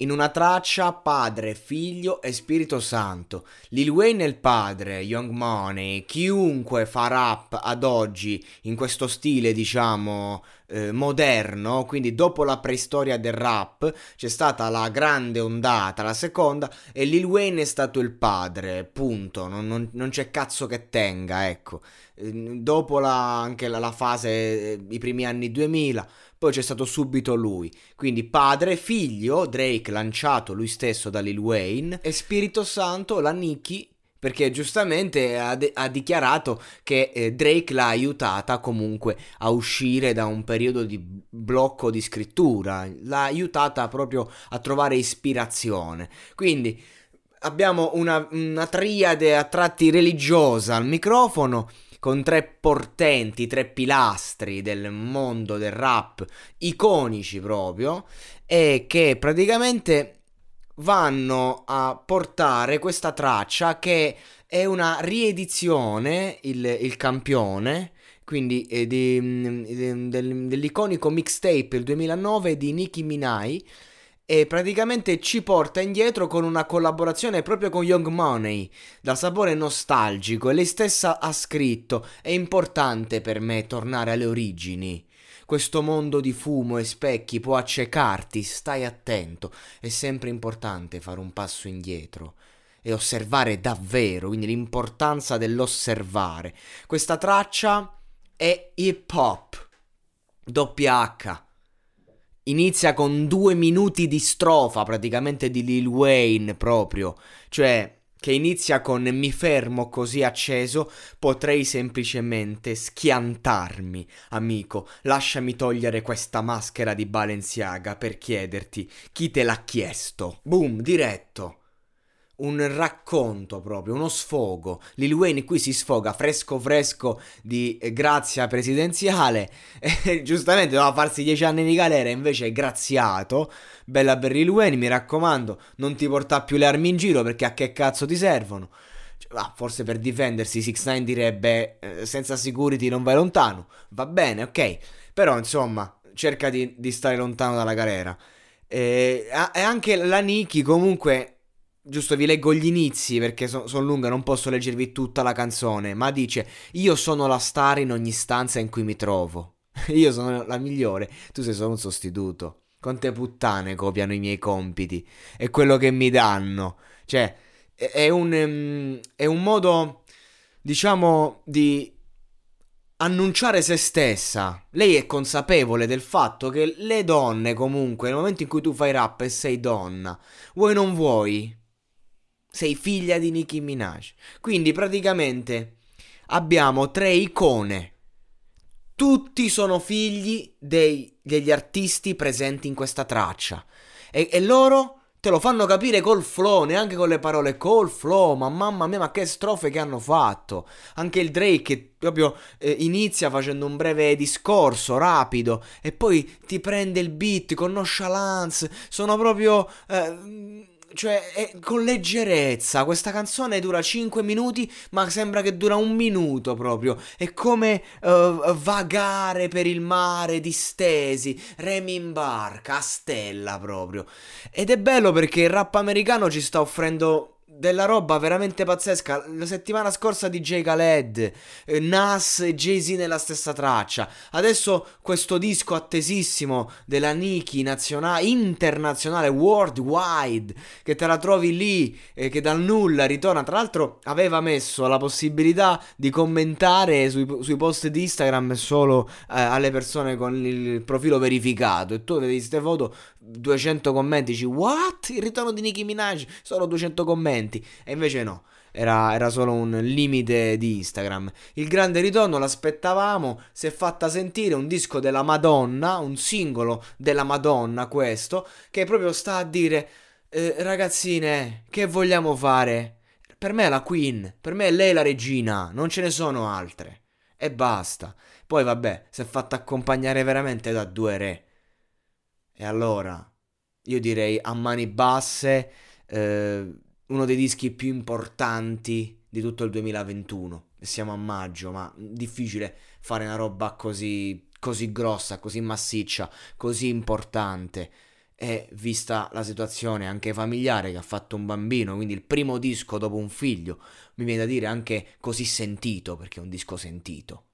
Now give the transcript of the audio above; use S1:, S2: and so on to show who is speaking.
S1: in una traccia Padre, Figlio e Spirito Santo. Lil Wayne è il padre, Young Money, chiunque fa rap ad oggi in questo stile, diciamo, eh, moderno, quindi dopo la preistoria del rap c'è stata la grande ondata, la seconda, e Lil Wayne è stato il padre, punto, non, non, non c'è cazzo che tenga, ecco. Eh, dopo la, anche la, la fase, eh, i primi anni 2000, poi c'è stato subito lui. Quindi padre, figlio, Drake lanciato lui stesso da Lil Wayne e Spirito Santo, la Nicki perché giustamente ha, de- ha dichiarato che eh, Drake l'ha aiutata comunque a uscire da un periodo di blocco di scrittura, l'ha aiutata proprio a trovare ispirazione. Quindi abbiamo una, una triade a tratti religiosa al microfono con tre portenti, tre pilastri del mondo del rap, iconici proprio, e che praticamente vanno a portare questa traccia che è una riedizione, il, il campione, quindi eh, di, di, del, dell'iconico mixtape il 2009 di Nicki Minaj e praticamente ci porta indietro con una collaborazione proprio con Young Money, dal sapore nostalgico e lei stessa ha scritto è importante per me tornare alle origini. Questo mondo di fumo e specchi può accecarti, stai attento, è sempre importante fare un passo indietro e osservare davvero, quindi l'importanza dell'osservare. Questa traccia è hip hop, doppia H inizia con due minuti di strofa praticamente di Lil Wayne proprio, cioè che inizia con mi fermo così acceso, potrei semplicemente schiantarmi, amico, lasciami togliere questa maschera di Balenciaga per chiederti chi te l'ha chiesto. Boom, diretto un racconto proprio, uno sfogo. Lil Wayne qui si sfoga fresco fresco di grazia presidenziale giustamente doveva farsi dieci anni di galera invece è graziato. Bella per Lil Wayne, mi raccomando, non ti porta più le armi in giro perché a che cazzo ti servono? Ah, forse per difendersi 6 9 direbbe eh, senza security non vai lontano. Va bene, ok. Però insomma, cerca di, di stare lontano dalla galera. E, e anche la Niki comunque Giusto, vi leggo gli inizi perché sono son lunga, non posso leggervi tutta la canzone, ma dice Io sono la star in ogni stanza in cui mi trovo. Io sono la migliore, tu sei solo un sostituto. Quante puttane copiano i miei compiti. È quello che mi danno. Cioè, è un, um, è un modo, diciamo, di annunciare se stessa. Lei è consapevole del fatto che le donne, comunque, nel momento in cui tu fai rap e sei donna, vuoi non vuoi, sei figlia di Nicki Minaj. Quindi praticamente abbiamo tre icone. Tutti sono figli dei, degli artisti presenti in questa traccia. E, e, loro te lo fanno capire col flow, neanche con le parole, col flow. Ma mamma mia, ma che strofe che hanno fatto. Anche il Drake proprio eh, inizia facendo un breve discorso rapido e poi ti prende il beat con nonchalance. Sono proprio... Eh, cioè, è con leggerezza. Questa canzone dura 5 minuti, ma sembra che dura un minuto proprio. È come uh, vagare per il mare distesi, remi in barca, a stella proprio. Ed è bello perché il rap americano ci sta offrendo della roba veramente pazzesca. La settimana scorsa DJ Khaled, eh, Nas e Jay-Z nella stessa traccia. Adesso questo disco attesissimo della Nicki nazionale, internazionale, worldwide, che te la trovi lì, eh, che dal nulla ritorna. Tra l'altro aveva messo la possibilità di commentare sui, sui post di Instagram solo eh, alle persone con il profilo verificato. E tu vedi queste foto 200 commenti, dici what? Il ritorno di Nicki Minaj, solo 200 commenti. E invece no, era, era, solo un limite di Instagram. Il grande ritorno l'aspettavamo, si è fatta sentire un disco della Madonna, un singolo della Madonna questo, che proprio sta a dire, eh, ragazzine, che vogliamo fare? Per me è la Queen, per me è lei la regina, non ce ne sono altre. E basta. Poi vabbè, si è fatta accompagnare veramente da due re. E allora, io direi a mani basse, eh, uno dei dischi più importanti di tutto il 2021. Siamo a maggio, ma difficile fare una roba così, così grossa, così massiccia, così importante. e vista la situazione anche familiare che ha fatto un bambino, quindi il primo disco dopo un figlio, mi viene da dire anche così sentito, perché è un disco sentito.